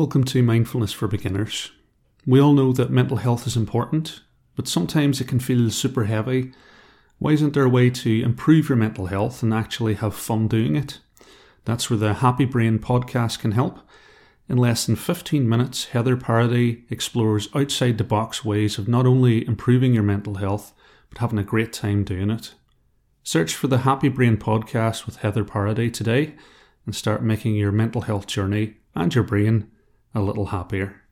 Welcome to Mindfulness for Beginners. We all know that mental health is important, but sometimes it can feel super heavy. Why isn't there a way to improve your mental health and actually have fun doing it? That's where the Happy Brain podcast can help. In less than 15 minutes, Heather Parady explores outside the box ways of not only improving your mental health, but having a great time doing it. Search for the Happy Brain podcast with Heather Parady today and start making your mental health journey and your brain a little happier.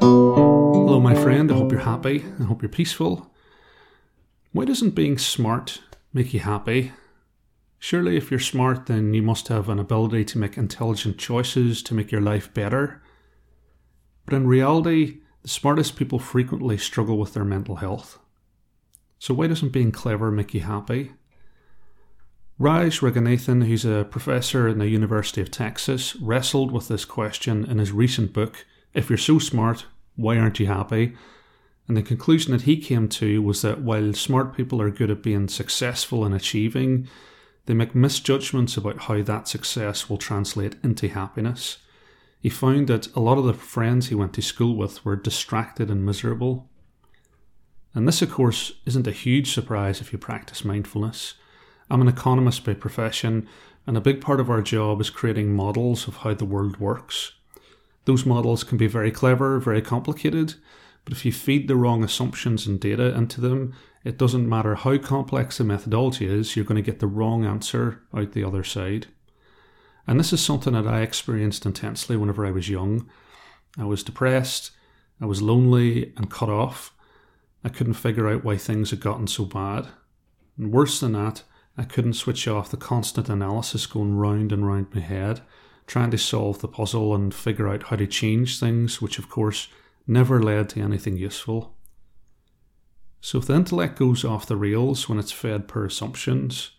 Hello, my friend. I hope you're happy. I hope you're peaceful. Why doesn't being smart make you happy? Surely, if you're smart, then you must have an ability to make intelligent choices to make your life better. But in reality, the smartest people frequently struggle with their mental health. So, why doesn't being clever make you happy? Raj Raghunathan, who's a professor in the University of Texas, wrestled with this question in his recent book, If You're So Smart, Why Aren't You Happy? And the conclusion that he came to was that while smart people are good at being successful and achieving, they make misjudgments about how that success will translate into happiness. He found that a lot of the friends he went to school with were distracted and miserable. And this, of course, isn't a huge surprise if you practice mindfulness. I'm an economist by profession, and a big part of our job is creating models of how the world works. Those models can be very clever, very complicated, but if you feed the wrong assumptions and data into them, it doesn't matter how complex the methodology is, you're going to get the wrong answer out the other side. And this is something that I experienced intensely whenever I was young. I was depressed, I was lonely and cut off. I couldn't figure out why things had gotten so bad. And worse than that, I couldn't switch off the constant analysis going round and round my head, trying to solve the puzzle and figure out how to change things, which of course never led to anything useful. So if the intellect goes off the rails when it's fed per assumptions,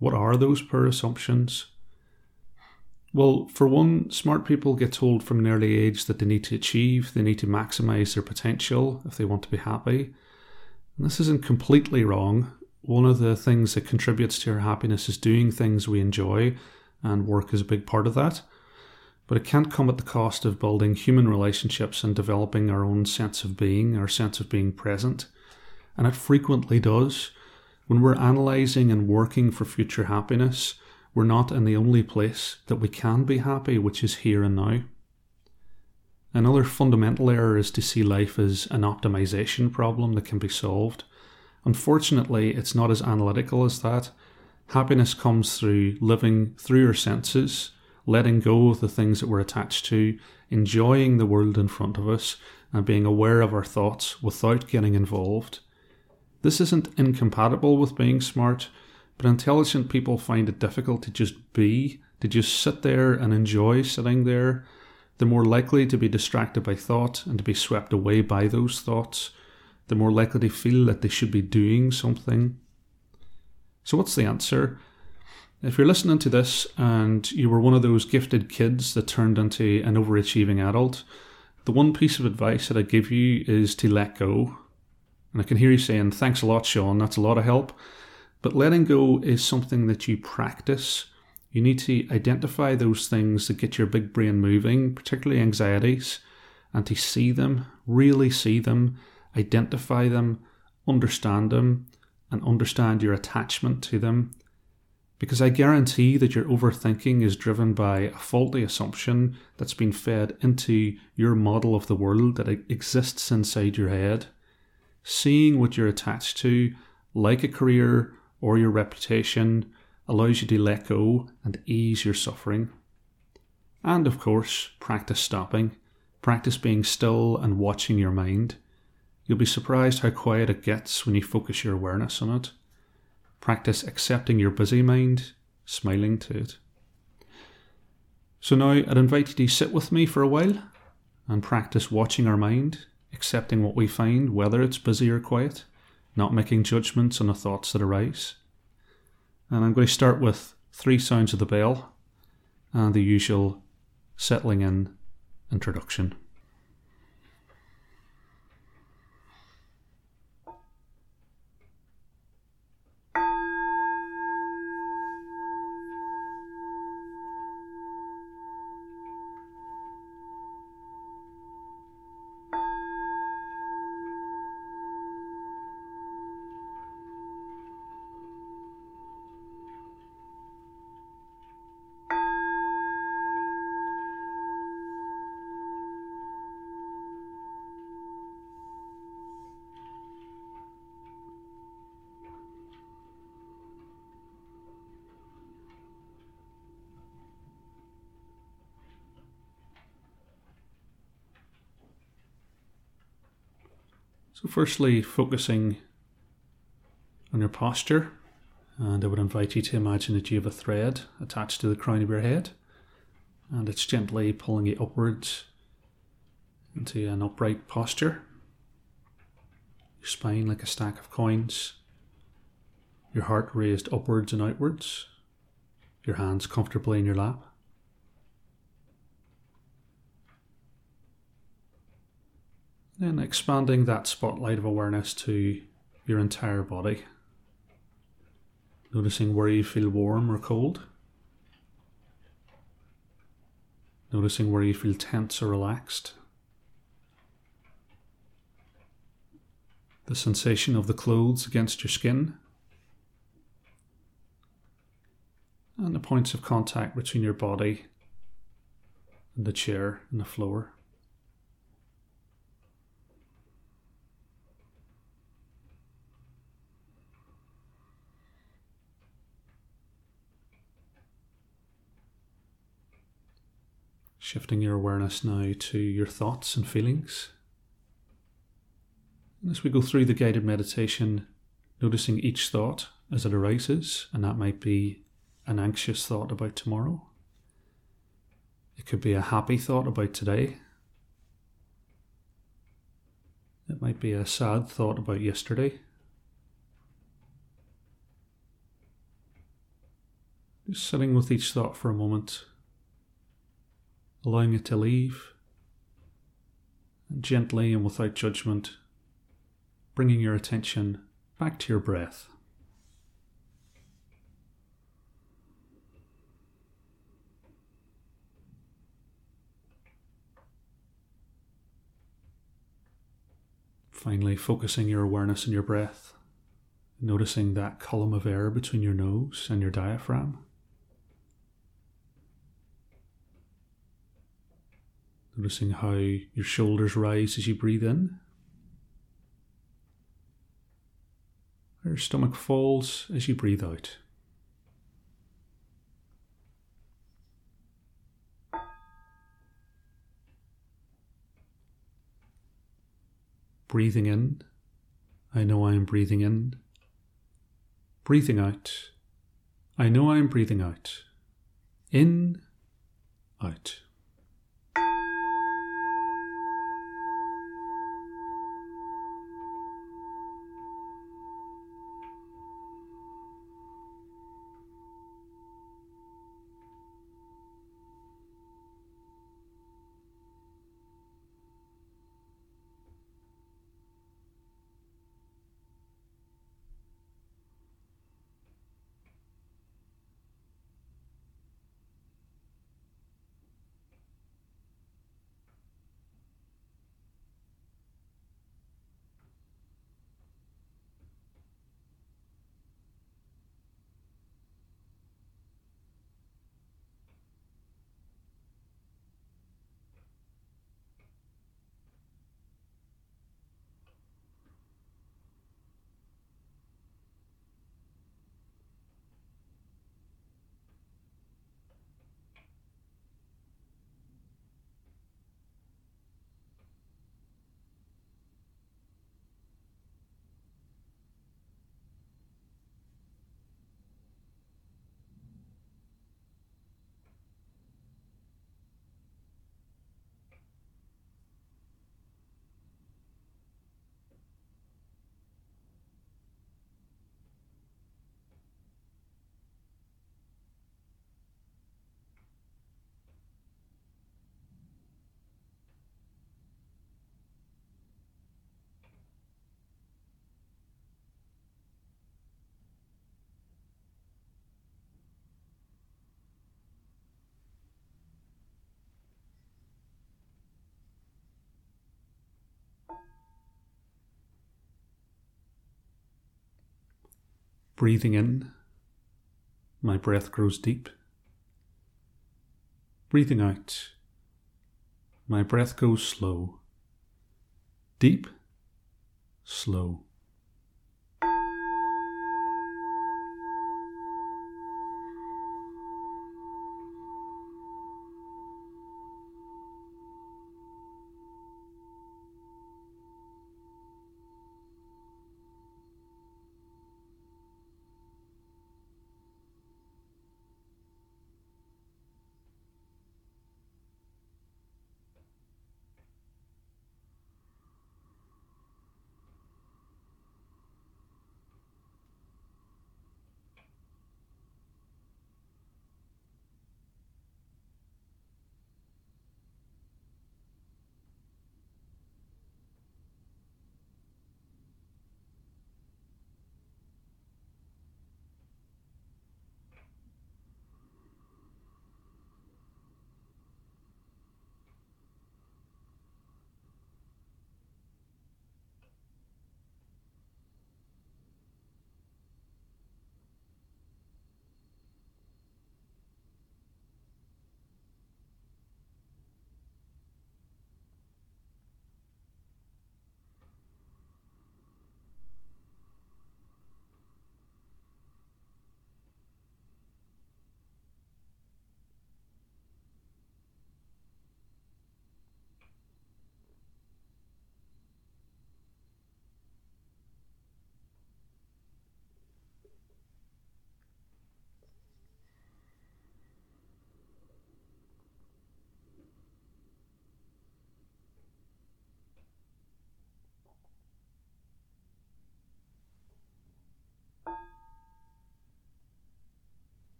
what are those per assumptions? Well, for one, smart people get told from an early age that they need to achieve, they need to maximize their potential if they want to be happy. And this isn't completely wrong, one of the things that contributes to our happiness is doing things we enjoy, and work is a big part of that. But it can't come at the cost of building human relationships and developing our own sense of being, our sense of being present. And it frequently does. When we're analysing and working for future happiness, we're not in the only place that we can be happy, which is here and now. Another fundamental error is to see life as an optimization problem that can be solved. Unfortunately, it's not as analytical as that. Happiness comes through living through your senses, letting go of the things that we're attached to, enjoying the world in front of us, and being aware of our thoughts without getting involved. This isn't incompatible with being smart, but intelligent people find it difficult to just be, to just sit there and enjoy sitting there. They're more likely to be distracted by thought and to be swept away by those thoughts the more likely they feel that they should be doing something. So, what's the answer? If you're listening to this and you were one of those gifted kids that turned into an overachieving adult, the one piece of advice that I give you is to let go. And I can hear you saying, Thanks a lot, Shaun, that's a lot of help. But letting go is something that you practice. You need to identify those things that get your big brain moving, particularly anxieties, and to see them, really see them, identify them, understand them, and understand your attachment to them. Because I guarantee that your overthinking is driven by a faulty assumption that's been fed into your model of the world that exists inside your head. Seeing what you're attached to, like a career or your reputation, allows you to let go and ease your suffering. And of course, practice stopping. Practice being still and watching your mind. You'll be surprised how quiet it gets when you focus your awareness on it. Practice accepting your busy mind, smiling to it. So now I'd invite you to sit with me for a while and practice watching our mind, accepting what we find, whether it's busy or quiet, not making judgments on the thoughts that arise. And I'm going to start with three sounds of the bell and the usual settling in introduction. So, firstly, focusing on your posture, and I would invite you to imagine that you have a thread attached to the crown of your head, and it's gently pulling you upwards into an upright posture. Your spine like a stack of coins, your heart raised upwards and outwards, your hands comfortably in your lap. Then expanding that spotlight of awareness to your entire body. Noticing where you feel warm or cold. Noticing where you feel tense or relaxed. The sensation of the clothes against your skin. And the points of contact between your body and the chair and the floor. Shifting your awareness now to your thoughts and feelings. And as we go through the guided meditation, noticing each thought as it arises, and that might be an anxious thought about tomorrow. It could be a happy thought about today. It might be a sad thought about yesterday. Just sitting with each thought for a moment allowing it to leave, and gently and without judgment, bringing your attention back to your breath. Finally, focusing your awareness on your breath, noticing that column of air between your nose and your diaphragm. Noticing how your shoulders rise as you breathe in. Your stomach falls as you breathe out. Breathing in, I know I am breathing in. Breathing out, I know I am breathing out. In, out. Breathing in, my breath grows deep. Breathing out, my breath goes slow. Deep, slow.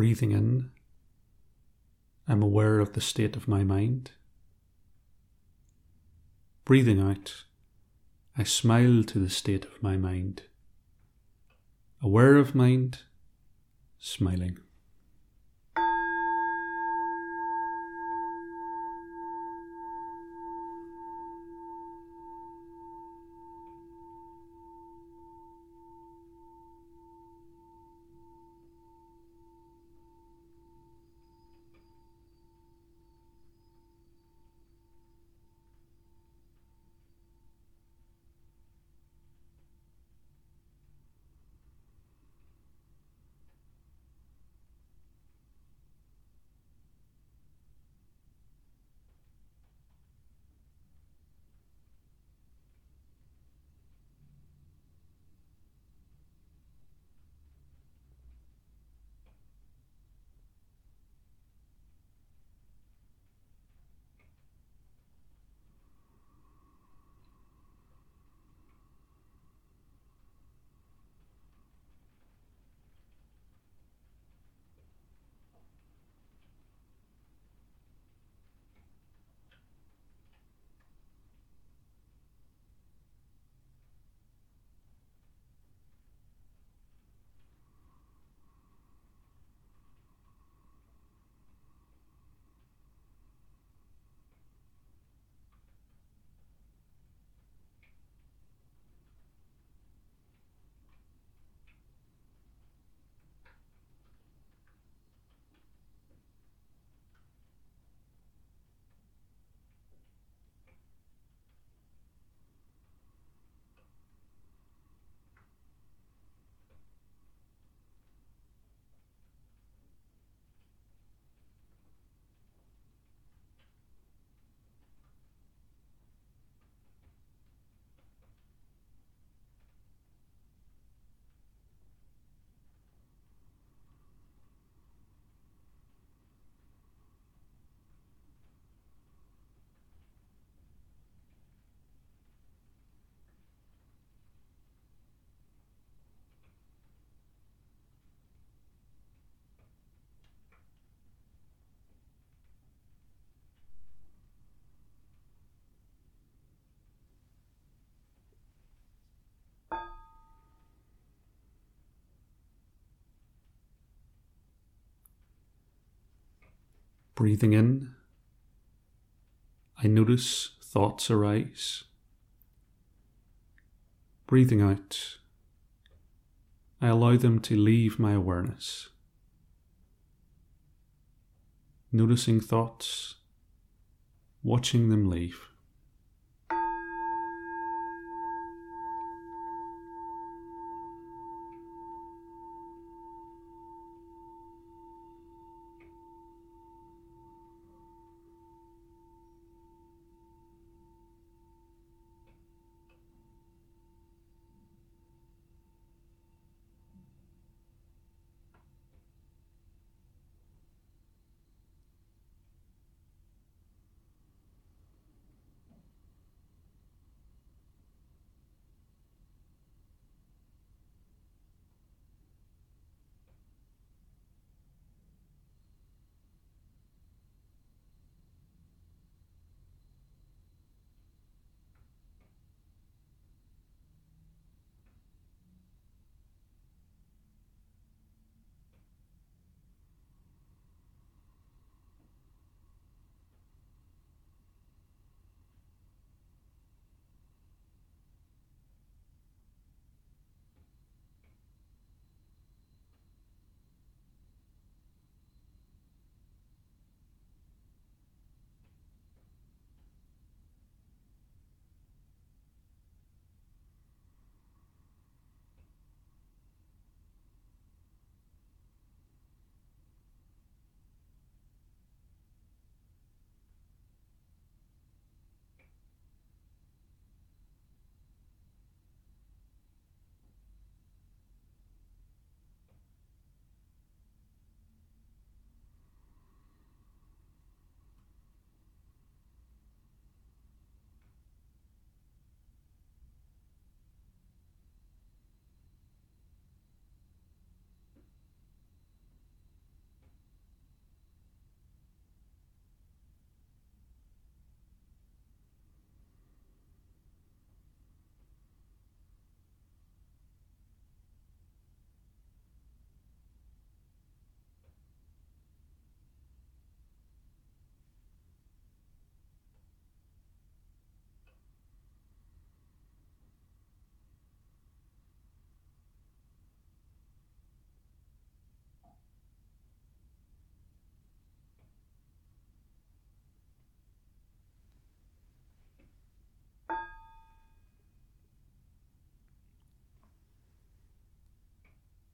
Breathing in, I'm aware of the state of my mind. Breathing out, I smile to the state of my mind. Aware of mind, smiling. Breathing in, I notice thoughts arise. Breathing out, I allow them to leave my awareness. Noticing thoughts, watching them leave.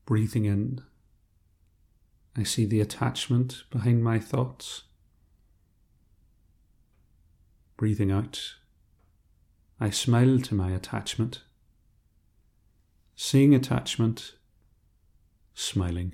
Breathing in, I see the attachment behind my thoughts. Breathing out, I smile to my attachment. Seeing attachment, smiling.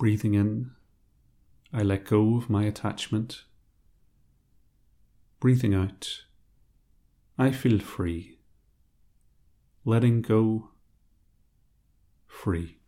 Breathing in, I let go of my attachment. Breathing out, I feel free. Letting go, free.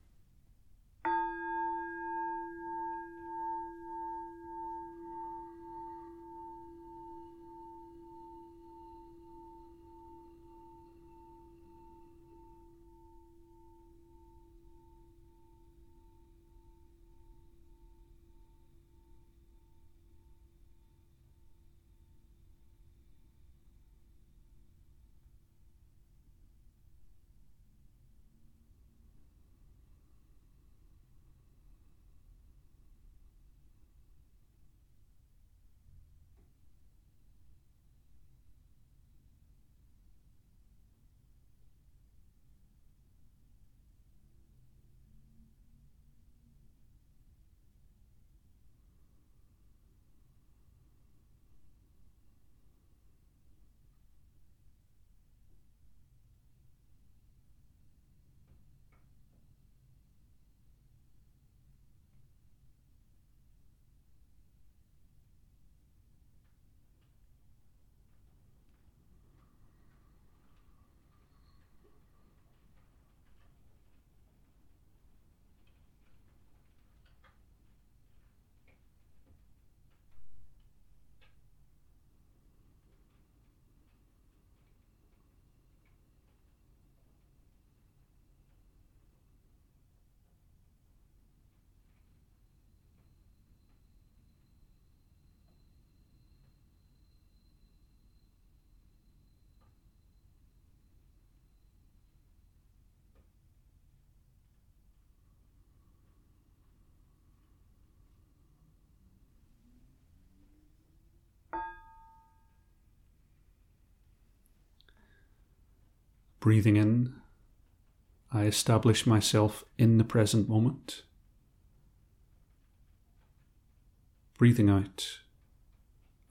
Breathing in, I establish myself in the present moment. Breathing out,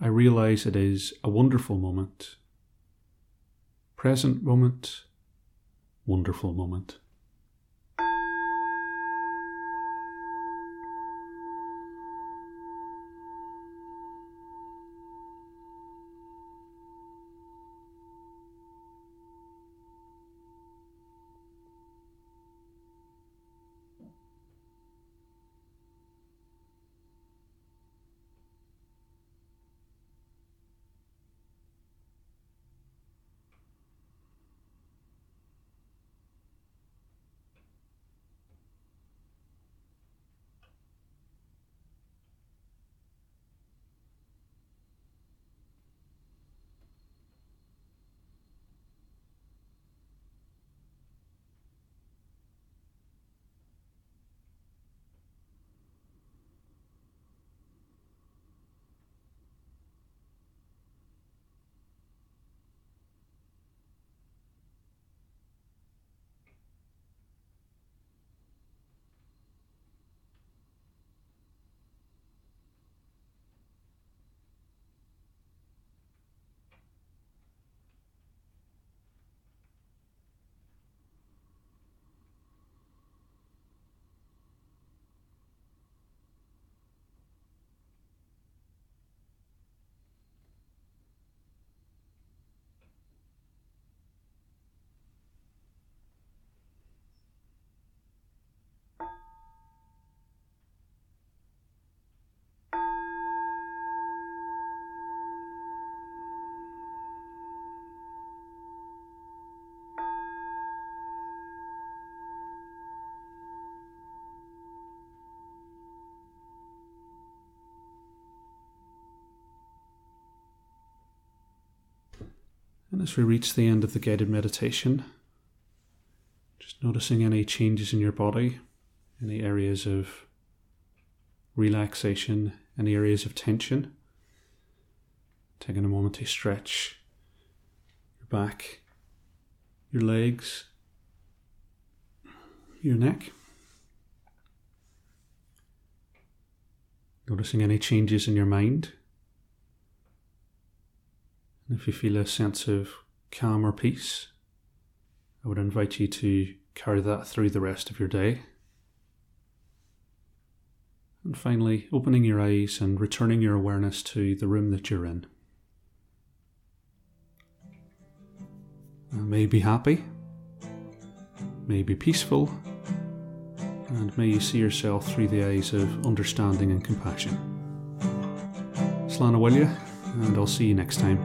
I realize it is a wonderful moment. Present moment, wonderful moment. And as we reach the end of the guided meditation, just noticing any changes in your body, any areas of relaxation, any areas of tension. Taking a moment to stretch your back, your legs, your neck. Noticing any changes in your mind. And if you feel a sense of calm or peace, I would invite you to carry that through the rest of your day. And finally, opening your eyes and returning your awareness to the room that you're in. And may be happy, may be peaceful, and may you see yourself through the eyes of understanding and compassion. Bhfuil you, and I'll see you next time.